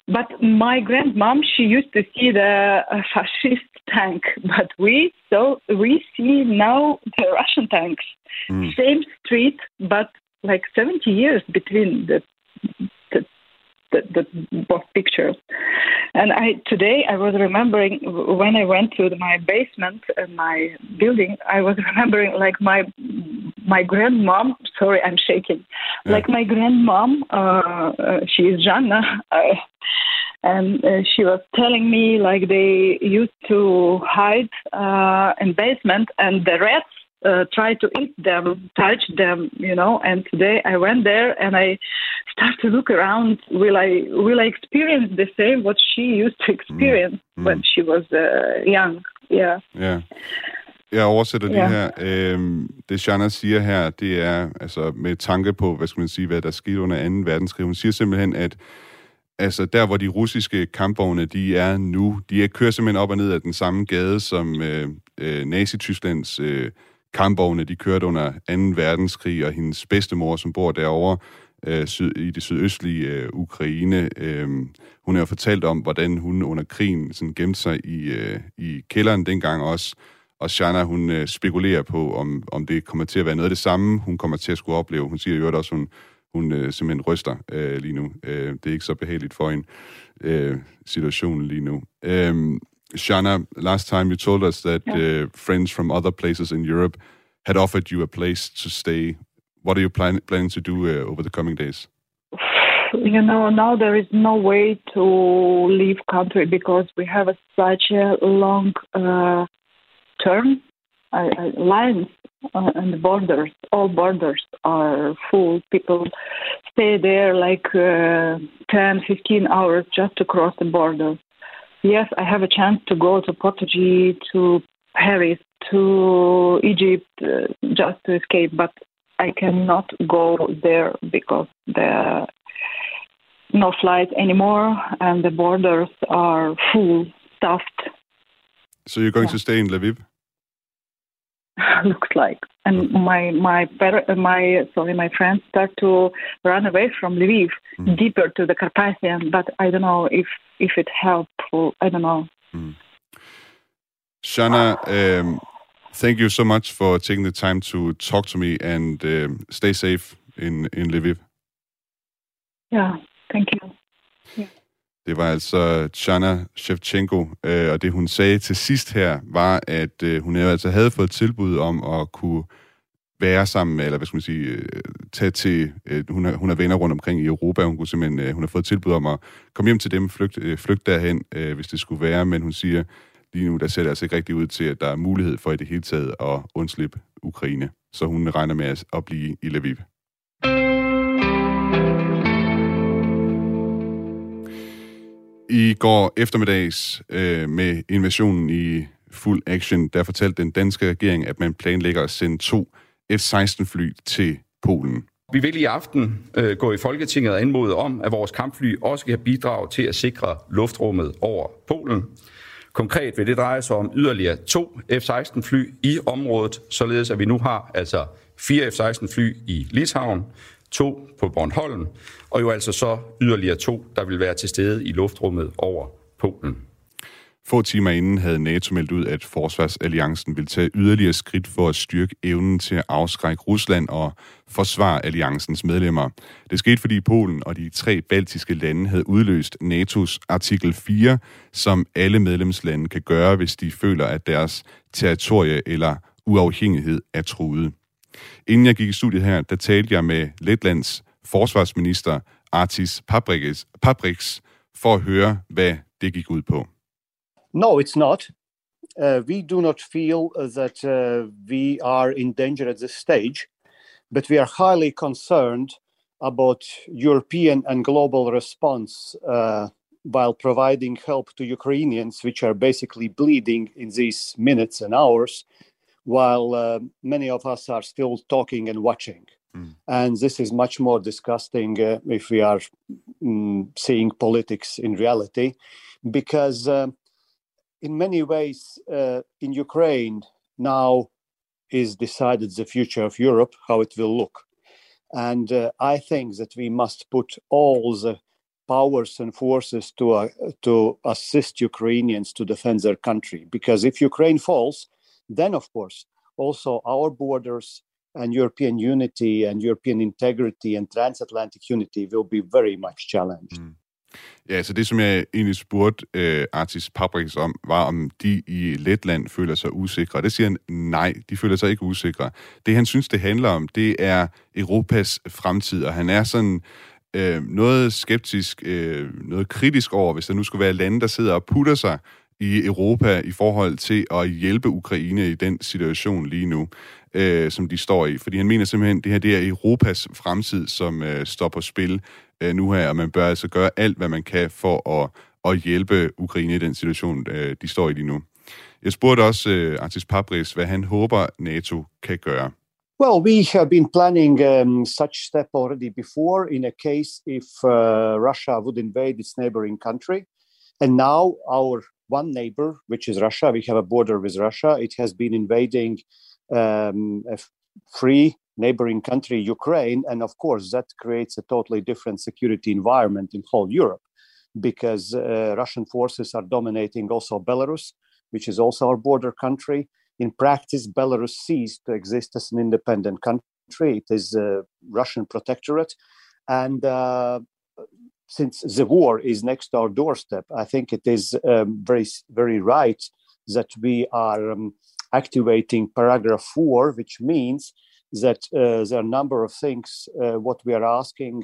But my grandmom, she used to see the uh, fascist tank, but we so we see now the Russian tanks. Mm. Same street, but like 70 years between the the, the, the both pictures. And I today I was remembering when I went to my basement in my building, I was remembering like my my grandmom. Sorry, I'm shaking. Yeah. Like my grandmom, uh, uh, she is Janna. Uh, and uh, she was telling me like they used to hide uh, in basement and the rats uh, try to eat them, touch them, you know. And today I went there and I start to look around. Will I will I experience the same what she used to experience mm. when she was uh, young? Yeah. Yeah. Jeg oversætter yeah. det her. Øhm, det Shanna siger her, det er altså med tanke på, hvad skal man sige, hvad der skete under 2. verdenskrig. Hun siger simpelthen, at altså der, hvor de russiske kampvogne, de er nu, de kører simpelthen op og ned af den samme gade, som øh, øh, Nazi-Tysklands øh, kampvogne, de kørte under 2. verdenskrig, og hendes bedstemor, som bor derovre øh, syd, i det sydøstlige øh, Ukraine, øh, hun har fortalt om, hvordan hun under krigen sådan, gemte sig i, øh, i kælderen dengang også, og Shana, hun øh, spekulerer på, om, om det kommer til at være noget af det samme, hun kommer til at skulle opleve. Hun siger jo også, hun, hun øh, simpelthen ryster øh, lige nu. Øh, det er ikke så behageligt for en øh, situationen lige nu. Øh, Shana, last time you told us that yeah. uh, friends from other places in Europe had offered you a place to stay. What are you plan- planning to do uh, over the coming days? You know, now there is no way to leave country because we have a, such a long uh, term uh, lines uh, and borders. All borders are full. People stay there like uh, 10, 15 hours just to cross the border yes, I have a chance to go to Portugal, to Paris, to Egypt, uh, just to escape, but I cannot go there because there are no flights anymore and the borders are full, stuffed. So you're going yeah. to stay in Lviv? looks like. And my my my sorry my friends start to run away from Lviv mm. deeper to the Carpathian, but I don't know if if it helpful. I don't know. Mm. Shana, um, thank you so much for taking the time to talk to me and um, stay safe in in Lviv. Yeah, thank you. Det var altså Chana Shevchenko, øh, og det hun sagde til sidst her, var, at øh, hun altså havde fået tilbud om at kunne være sammen med, eller hvad skal man sige, øh, tage til, øh, hun, har, hun har venner rundt omkring i Europa, hun, kunne simpelthen, øh, hun har fået tilbud om at komme hjem til dem, flygte, øh, flygte derhen, øh, hvis det skulle være, men hun siger, lige nu, der ser det altså ikke rigtig ud til, at der er mulighed for i det hele taget at undslippe Ukraine. Så hun regner med at, at blive i Lviv. I går eftermiddags øh, med invasionen i fuld action, der fortalte den danske regering, at man planlægger at sende to F-16-fly til Polen. Vi vil i aften øh, gå i Folketinget og anmode om, at vores kampfly også kan bidrage til at sikre luftrummet over Polen. Konkret vil det dreje sig om yderligere to F-16-fly i området, således at vi nu har altså fire F-16-fly i Litauen, to på Bornholm, og jo altså så yderligere to, der vil være til stede i luftrummet over Polen. Få timer inden havde NATO meldt ud, at Forsvarsalliancen vil tage yderligere skridt for at styrke evnen til at afskrække Rusland og forsvare alliancens medlemmer. Det skete, fordi Polen og de tre baltiske lande havde udløst NATO's artikel 4, som alle medlemslande kan gøre, hvis de føler, at deres territorie eller uafhængighed er truet. Inden jeg gik i studiet her, der talte jeg med Letlands forsvarsminister Artis Pabriks, Pabriks for at høre, hvad det gik ud på. No, it's not. Uh, we do not feel that uh, we are in danger at this stage, but we are highly concerned about European and global response uh, while providing help to Ukrainians, which are basically bleeding in these minutes and hours, while uh, many of us are still talking and watching. Mm. And this is much more disgusting uh, if we are mm, seeing politics in reality, because uh, in many ways, uh, in Ukraine now is decided the future of Europe, how it will look. And uh, I think that we must put all the powers and forces to, uh, to assist Ukrainians to defend their country. Because if Ukraine falls, then of course, also our borders and European unity and European integrity and transatlantic unity will be very much challenged. Mm. Ja, så det, som jeg egentlig spurgte øh, Artis Pabriks om, var, om de i Letland føler sig usikre. Det siger han, nej, de føler sig ikke usikre. Det, han synes, det handler om, det er Europas fremtid, og han er sådan øh, noget skeptisk, øh, noget kritisk over, hvis der nu skulle være lande, der sidder og putter sig i Europa i forhold til at hjælpe Ukraine i den situation lige nu, øh, som de står i. Fordi han mener simpelthen, at det her det er Europas fremtid, som øh, står på spil øh, nu her, og man bør altså gøre alt, hvad man kan for at, at hjælpe Ukraine i den situation, øh, de står i lige nu. Jeg spurgte også øh, Artis Papris, hvad han håber, NATO kan gøre. Well, we have been planning um, such step already before in a case if uh, Russia would invade its neighboring country. And now our one neighbor, which is Russia, we have a border with Russia, it has been invading um, a free neighboring country, Ukraine. And of course, that creates a totally different security environment in whole Europe because uh, Russian forces are dominating also Belarus, which is also our border country. In practice, Belarus ceased to exist as an independent country. It is a Russian protectorate. And uh, since the war is next to our doorstep, I think it is um, very, very right that we are um, activating paragraph four, which means that uh, there are a number of things uh, what we are asking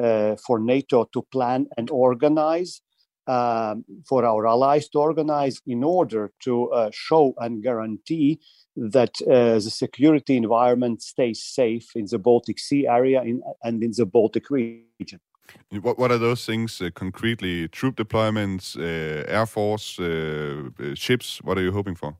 uh, for NATO to plan and organize, um, for our allies to organize in order to uh, show and guarantee that uh, the security environment stays safe in the Baltic Sea area in, and in the Baltic region. What, what are those things uh, concretely? Troop deployments, Air Force, ships? What are you hoping for?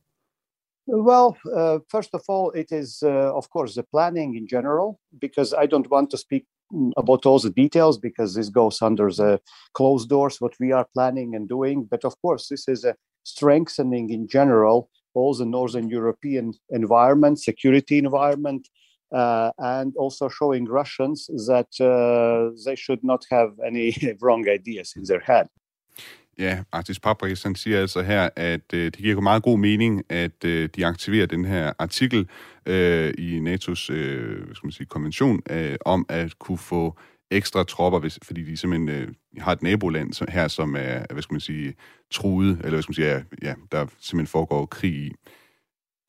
Well, uh, first of all, it is, uh, of course, the planning in general, because I don't want to speak mm, about all the details because this goes under the closed doors, what we are planning and doing. But of course, this is a strengthening in general all the Northern European environment, security environment, uh, and also showing Russians that uh, they should not have any wrong ideas in their head. Ja, Artis Papris, han siger altså her, at øh, det giver meget god mening, at øh, de aktiverer den her artikel øh, i NATO's øh, hvad skal man sige, konvention øh, om at kunne få ekstra tropper, hvis, fordi de simpelthen øh, har et naboland som, her, som er, hvad skal man sige, truet, eller hvad skal man sige, ja, ja, der simpelthen foregår krig i.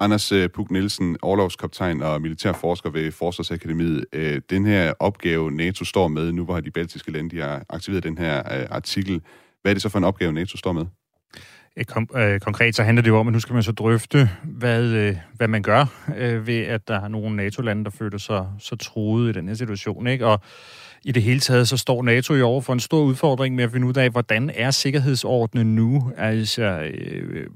Anders øh, Puk Nielsen, overlovskaptajn og militærforsker ved Forsvarsakademiet. Øh, den her opgave, NATO står med, nu hvor de baltiske lande de har aktiveret den her øh, artikel, hvad er det så for en opgave, NATO står med? Kom, øh, konkret så handler det jo om, at nu skal man så drøfte, hvad, øh, hvad man gør øh, ved, at der er nogle NATO-lande, der føler sig så truet i den her situation. Ikke? Og i det hele taget, så står NATO jo over for en stor udfordring med at finde ud af, hvordan er sikkerhedsordenen nu? Altså, øh,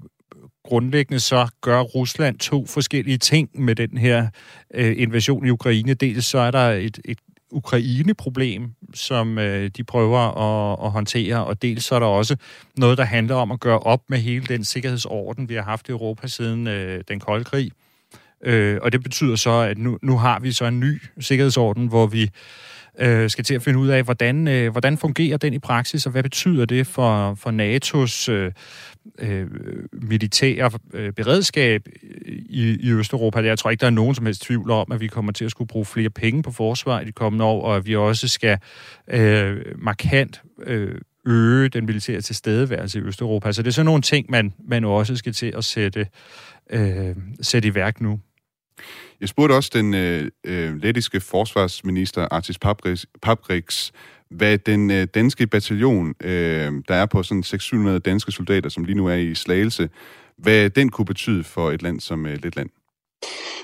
grundlæggende så gør Rusland to forskellige ting med den her øh, invasion i Ukraine. Dels så er der et, et Ukraine-problem, som øh, de prøver at, at håndtere, og dels så er der også noget, der handler om at gøre op med hele den sikkerhedsorden, vi har haft i Europa siden øh, den kolde krig. Øh, og det betyder så, at nu, nu har vi så en ny sikkerhedsorden, hvor vi øh, øh, skal til at finde ud af, hvordan, øh, hvordan fungerer den i praksis, og hvad betyder det for, for NATO's øh, øh, militære øh, beredskab i, i Østeuropa. Jeg tror ikke, der er nogen som helst tvivl om, at vi kommer til at skulle bruge flere penge på forsvar i de kommende år, og at vi også skal øh, markant øh, øge den militære tilstedeværelse i Østeuropa. Så det er sådan nogle ting, man, man også skal til at sætte, øh, sætte i værk nu. Jeg spurgte også den øh, øh lettiske forsvarsminister Artis Pabriks, hvad den øh, danske bataljon, øh, der er på sådan 600 danske soldater, som lige nu er i Slagelse, hvad den kunne betyde for et land som øh, Letland.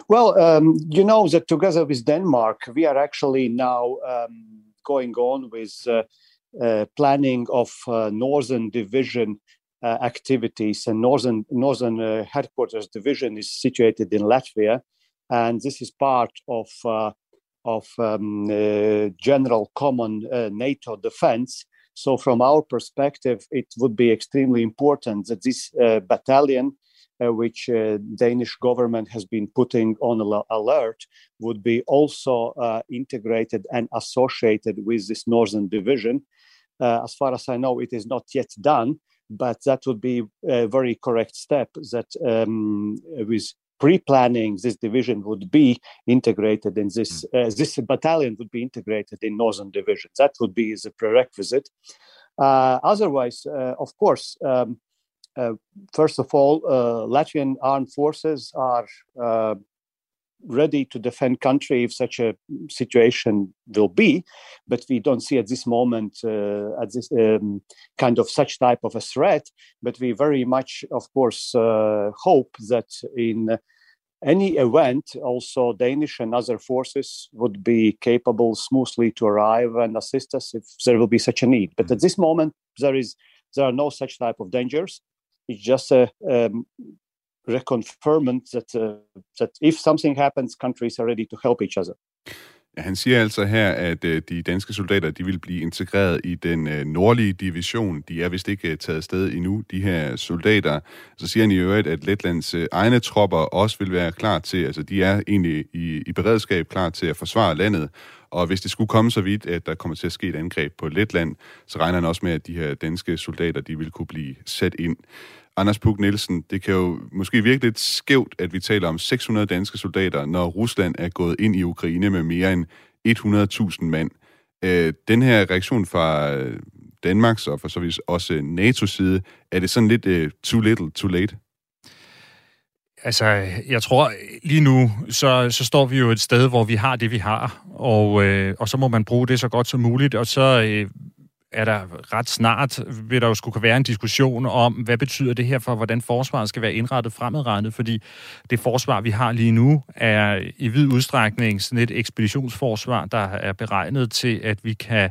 Well, um, you know that together with Denmark, we are actually now um, going on with uh, uh, planning of uh, Northern Division uh, activities. And Northern Northern uh, Headquarters Division is situated in Latvia, and this is part of uh, of um, general common NATO defense. So, from our perspective, it would be extremely important that this battalion uh, which uh, Danish government has been putting on alert would be also uh, integrated and associated with this northern division. as far as I know, it is not yet done, but that would be a very correct step. That um, with pre-planning, this division would be integrated in this. Hmm. Uh, this battalion would be integrated in Northern Division. That would be the prerequisite. Uh, otherwise, uh, of course, um, uh, first of all, uh, Latvian armed forces are uh, ready to defend country if such a situation will be, but we don't see at this moment uh, at this um, kind of such type of a threat. But we very much, of course, uh, hope that in any event, also Danish and other forces would be capable smoothly to arrive and assist us if there will be such a need. But at this moment, there is there are no such type of dangers. It's just a um, reconfirmment that, uh, that if something happens, countries are ready to help each other. Ja, han siger altså her, at øh, de danske soldater de vil blive integreret i den øh, nordlige division. De er vist ikke øh, taget sted endnu, de her soldater. Så siger han i øvrigt, at Letlands øh, egne tropper også vil være klar til, altså de er egentlig i, i beredskab klar til at forsvare landet. Og hvis det skulle komme så vidt, at der kommer til at ske et angreb på Letland, så regner han også med, at de her danske soldater de vil kunne blive sat ind. Anders Puk Nielsen, det kan jo måske virke lidt skævt, at vi taler om 600 danske soldater, når Rusland er gået ind i Ukraine med mere end 100.000 mand. Øh, den her reaktion fra øh, Danmarks og for så vidt også øh, NATO's side, er det sådan lidt øh, too little, too late? Altså, jeg tror lige nu, så, så står vi jo et sted, hvor vi har det, vi har, og, øh, og så må man bruge det så godt som muligt, og så øh, er der ret snart, vil der jo skulle være en diskussion om, hvad betyder det her for, hvordan forsvaret skal være indrettet fremadrettet, fordi det forsvar, vi har lige nu, er i vid udstrækning sådan et ekspeditionsforsvar, der er beregnet til, at vi kan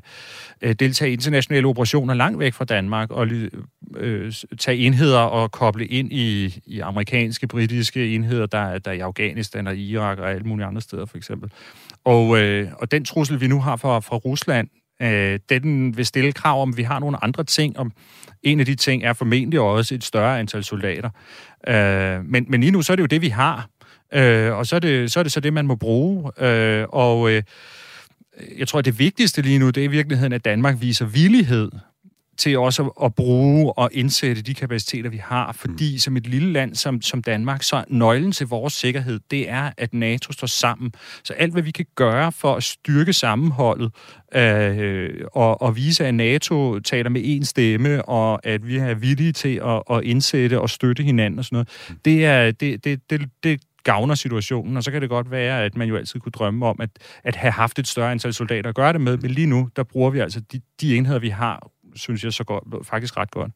øh, deltage i internationale operationer langt væk fra Danmark og øh, tage enheder og koble ind i, i amerikanske, britiske enheder, der, der er i Afghanistan og Irak og alle mulige andre steder for eksempel. Og, øh, og den trussel, vi nu har fra, fra Rusland, Øh, den vil stille krav om, at vi har nogle andre ting, og en af de ting er formentlig også et større antal soldater. Øh, men, men lige nu, så er det jo det, vi har. Øh, og så er, det, så er det så det, man må bruge. Øh, og øh, jeg tror, at det vigtigste lige nu, det er i virkeligheden, at Danmark viser villighed til også at bruge og indsætte de kapaciteter, vi har. Fordi mm. som et lille land som, som Danmark, så nøglen til vores sikkerhed, det er, at NATO står sammen. Så alt, hvad vi kan gøre for at styrke sammenholdet øh, og, og vise, at NATO taler med én stemme, og at vi er villige til at, at indsætte og støtte hinanden og sådan noget, mm. det, er, det, det, det, det gavner situationen, og så kan det godt være, at man jo altid kunne drømme om at, at have haft et større antal soldater at gøre det med, men lige nu, der bruger vi altså de, de enheder, vi har synes jeg så godt, faktisk ret godt.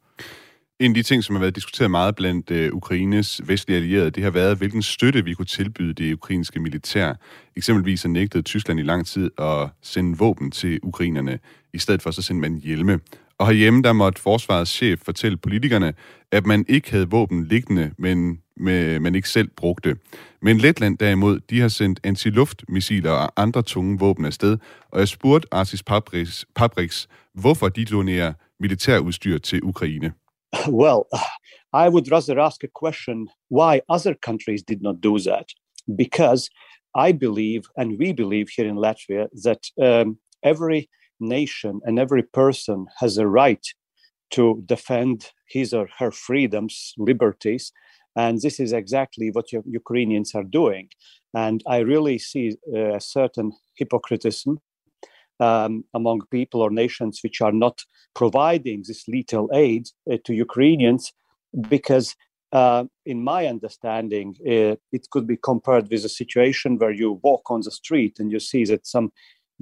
En af de ting, som har været diskuteret meget blandt øh, Ukraines vestlige allierede, det har været, hvilken støtte vi kunne tilbyde det ukrainske militær. Eksempelvis har nægtet Tyskland i lang tid at sende våben til ukrainerne. I stedet for så sendte man hjelme. Og herhjemme, der måtte forsvarets chef fortælle politikerne, at man ikke havde våben liggende, men med, man ikke selv brugte. Men Letland derimod, de har sendt antiluftmissiler og andre tunge våben afsted, og jeg spurgte Artis Pabriks, Pabriks hvorfor de donerer militærudstyr til Ukraine. Well, I would rather ask a question why other countries did not do that. Because I believe, and we believe here in Latvia, that um, every nation and every person has a right to defend his or her freedoms, liberties. And this is exactly what Ukrainians are doing. And I really see a certain hypocritism um, among people or nations which are not providing this lethal aid uh, to Ukrainians because uh, in my understanding, uh, it could be compared with a situation where you walk on the street and you see that some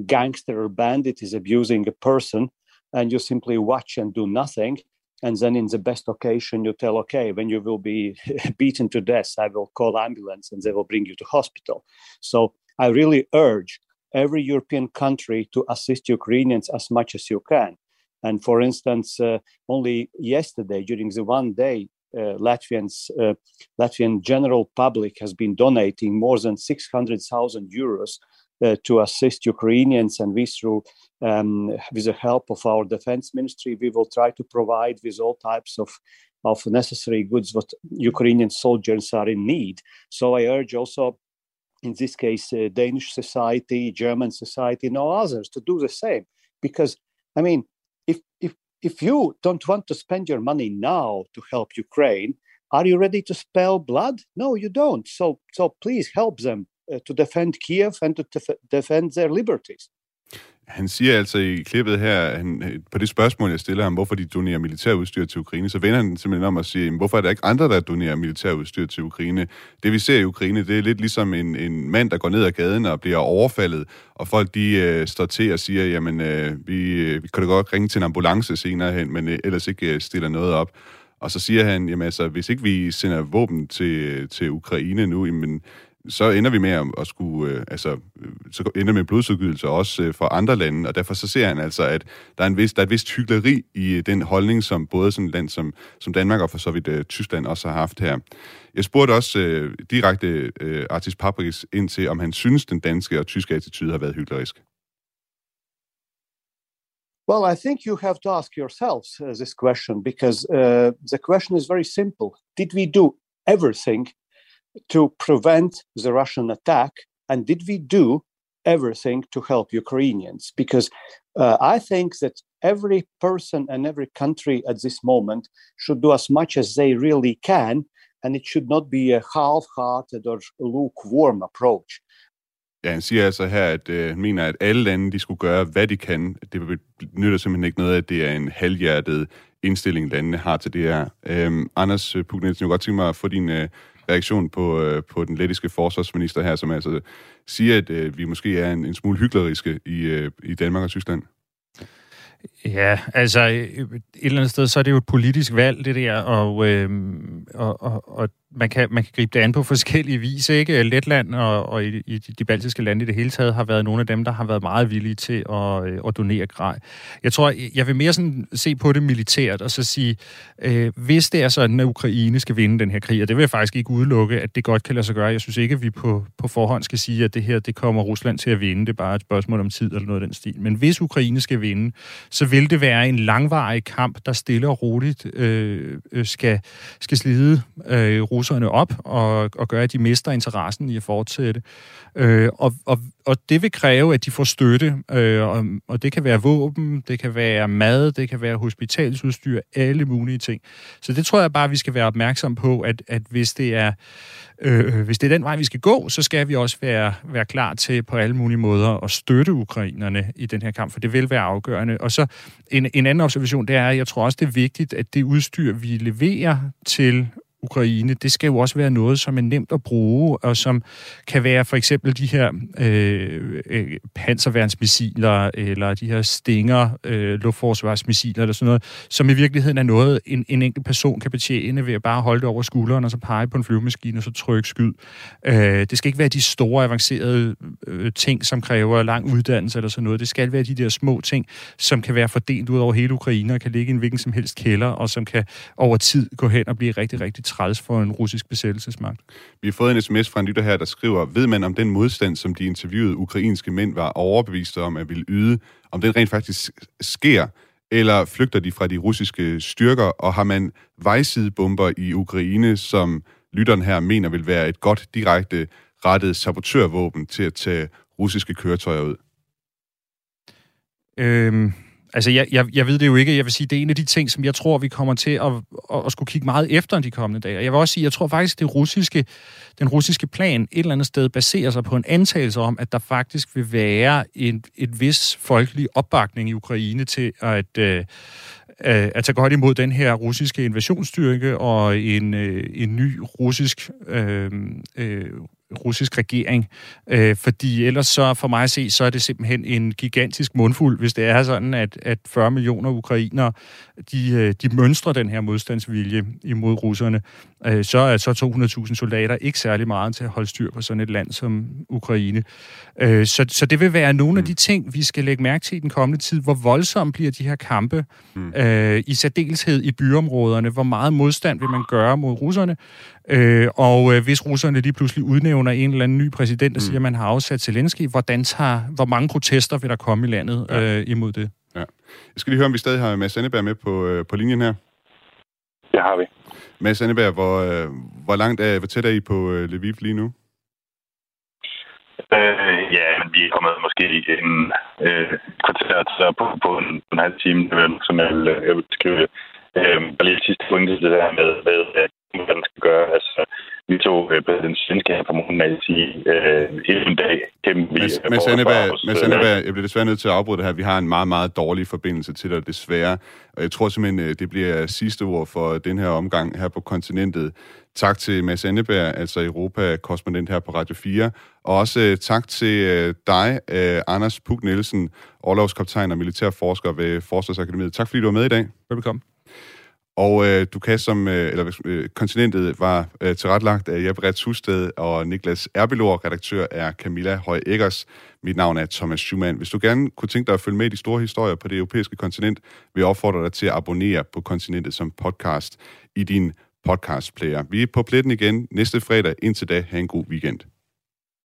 gangster or bandit is abusing a person, and you simply watch and do nothing. And then, in the best occasion, you tell, okay, when you will be beaten to death, I will call ambulance and they will bring you to hospital. So I really urge every European country to assist Ukrainians as much as you can. And for instance, uh, only yesterday, during the one day uh, Latvians, uh, Latvian general public has been donating more than 600,000 euros to assist Ukrainians, and we through um, with the help of our defense ministry, we will try to provide with all types of of necessary goods what Ukrainian soldiers are in need. So I urge also, in this case, uh, Danish society, German society, and others to do the same, because I mean, if if if you don't want to spend your money now to help Ukraine, are you ready to spill blood? No, you don't. So, so please help them uh, Øh, to defend Kiev and to def- defend their liberties. Han siger altså i klippet her, han, på det spørgsmål, jeg stiller ham, hvorfor de donerer militærudstyr til Ukraine, så vender han simpelthen om og siger, hvorfor er der ikke andre, der donerer militærudstyr til Ukraine? Det vi ser i Ukraine, det er lidt ligesom en, en mand, der går ned ad gaden og bliver overfaldet, og folk de øh, står til og siger, jamen øh, vi, øh, vi kan da godt ringe til en ambulance senere hen, men øh, ellers ikke øh, stiller noget op. Og så siger han, jamen altså, hvis ikke vi sender våben til, til Ukraine nu, jamen, så ender vi med at, at skulle, øh, altså, øh, så ender med blodsudgydelse også øh, for andre lande, og derfor så ser han altså, at der er, en vis, der er et vist hyggeleri i øh, den holdning, som både sådan et land som, som Danmark og for så vidt øh, Tyskland også har haft her. Jeg spurgte også øh, direkte øh, Artis Paprikis ind til, om han synes, den danske og tyske attitude har været hyggelig. Well, I think you have to ask yourselves uh, this question because uh, the question is very simple. Did we do everything to prevent the Russian attack? And did we do everything to help Ukrainians? Because uh, I think that every person and every country at this moment should do as much as they really can, and it should not be a half hearted or lukewarm approach. Ja, han siger altså her, at øh, mener, at alle lande de skulle gøre, hvad de kan. Det nytter simpelthen ikke noget, at det er en halvhjertet indstilling, landene har til det her. Øhm, Anders Pugnitsen, jeg godt tænke mig at få din øh, reaktion på, øh, på den lettiske forsvarsminister her, som altså siger, at øh, vi måske er en, en smule hykleriske i, øh, i Danmark og Tyskland. Ja, altså øh, et eller andet sted, så er det jo et politisk valg, det der, og, øh, og, og, og man kan, man kan gribe det an på forskellige vis, ikke? Letland og, og i, i de baltiske lande i det hele taget har været nogle af dem, der har været meget villige til at, øh, at donere grej. Jeg tror, jeg vil mere sådan se på det militært og så sige, øh, hvis det er sådan, at Ukraine skal vinde den her krig, og det vil jeg faktisk ikke udelukke, at det godt kan lade sig gøre. Jeg synes ikke, at vi på, på forhånd skal sige, at det her, det kommer Rusland til at vinde. Det er bare et spørgsmål om tid eller noget af den stil. Men hvis Ukraine skal vinde, så vil det være en langvarig kamp, der stille og roligt øh, øh skal, skal slide øh, russerne op og, og gøre, at de mister interessen i at fortsætte. Øh, og, og, og det vil kræve, at de får støtte, øh, og, og det kan være våben, det kan være mad, det kan være hospitalsudstyr, alle mulige ting. Så det tror jeg bare, vi skal være opmærksom på, at, at hvis det er øh, hvis det er den vej, vi skal gå, så skal vi også være, være klar til på alle mulige måder at støtte ukrainerne i den her kamp, for det vil være afgørende. Og så en, en anden observation, det er, at jeg tror også, det er vigtigt, at det udstyr, vi leverer til Ukraine, det skal jo også være noget, som er nemt at bruge, og som kan være for eksempel de her øh, øh, panserværnsmissiler, eller de her stinger, øh, luftforsvarsmissiler, eller sådan noget, som i virkeligheden er noget, en, en enkelt person kan betjene ved at bare holde det over skulderen, og så pege på en flyvemaskine, og så trykke skyd. Øh, det skal ikke være de store, avancerede øh, ting, som kræver lang uddannelse eller sådan noget. Det skal være de der små ting, som kan være fordelt ud over hele Ukraine, og kan ligge i en hvilken som helst kælder, og som kan over tid gå hen og blive rigtig, rigtig træls for en russisk besættelsesmagt. Vi har fået en sms fra en lytter her, der skriver, ved man om den modstand, som de interviewede ukrainske mænd var overbevist om at ville yde, om den rent faktisk sker, eller flygter de fra de russiske styrker, og har man vejsidebomber i Ukraine, som lytteren her mener vil være et godt direkte rettet sabotørvåben til at tage russiske køretøjer ud? Øhm, altså, jeg, jeg, jeg ved det jo ikke. Jeg vil sige, det er en af de ting, som jeg tror, vi kommer til at, at, at skulle kigge meget efter de kommende dage. Jeg vil også sige, jeg tror faktisk, det russiske, den russiske plan et eller andet sted baserer sig på en antagelse om, at der faktisk vil være en, et vis folkelig opbakning i Ukraine til at... Øh, øh at tage godt imod den her russiske invasionsstyrke og en, øh, en ny russisk øh, øh, russisk regering. Øh, fordi ellers så, for mig at se, så er det simpelthen en gigantisk mundfuld, hvis det er sådan, at, at 40 millioner ukrainere, de, øh, de mønstrer den her modstandsvilje imod russerne. Øh, så er så 200.000 soldater ikke særlig meget til at holde styr på sådan et land som Ukraine. Øh, så, så det vil være nogle mm. af de ting, vi skal lægge mærke til i den kommende tid. Hvor voldsomt bliver de her kampe, mm. øh, i særdeleshed i byområderne? Hvor meget modstand vil man gøre mod russerne? Øh, og øh, hvis russerne lige pludselig udnævner en eller anden ny præsident, der mm. siger, at man har afsat Zelensky, hvordan tager, hvor mange protester vil der komme i landet ja. øh, imod det? Ja. Jeg skal lige høre, om vi stadig har Mads Anneberg med på, øh, på linjen her. Det har vi. Mads Anneberg, hvor, øh, hvor langt er, hvor tæt er I på øh, Lviv lige nu? Øh, ja, men vi er kommet måske en øh, kvarter så på, på, en, en halv time, som jeg vil, jeg vil skrive. Øh, og lige sidste pointe, det der med, med at hvad den skal gøre. Altså, vi tog øh, præsident Svenske her fra morgenen af sige, øh, en dag kæmpe vi... Men Sandberg, jeg bliver desværre nødt til at afbryde det her. Vi har en meget, meget dårlig forbindelse til dig, desværre. Og jeg tror simpelthen, øh, det bliver sidste ord for den her omgang her på kontinentet. Tak til Mads Anneberg, altså Europa-korrespondent her på Radio 4. Og også øh, tak til øh, dig, øh, Anders Puk Nielsen, overlovskaptajn og militærforsker ved Forsvarsakademiet. Tak fordi du var med i dag. Velkommen. Og øh, du kan som, øh, eller øh, kontinentet var øh, tilrettelagt af Jeppe Rets Husted og Niklas Erbelor, redaktør er Camilla Høj Eggers. Mit navn er Thomas Schumann. Hvis du gerne kunne tænke dig at følge med i de store historier på det europæiske kontinent, vil jeg opfordre dig til at abonnere på kontinentet som podcast i din podcastplayer. Vi er på pletten igen næste fredag. Indtil da, have en god weekend.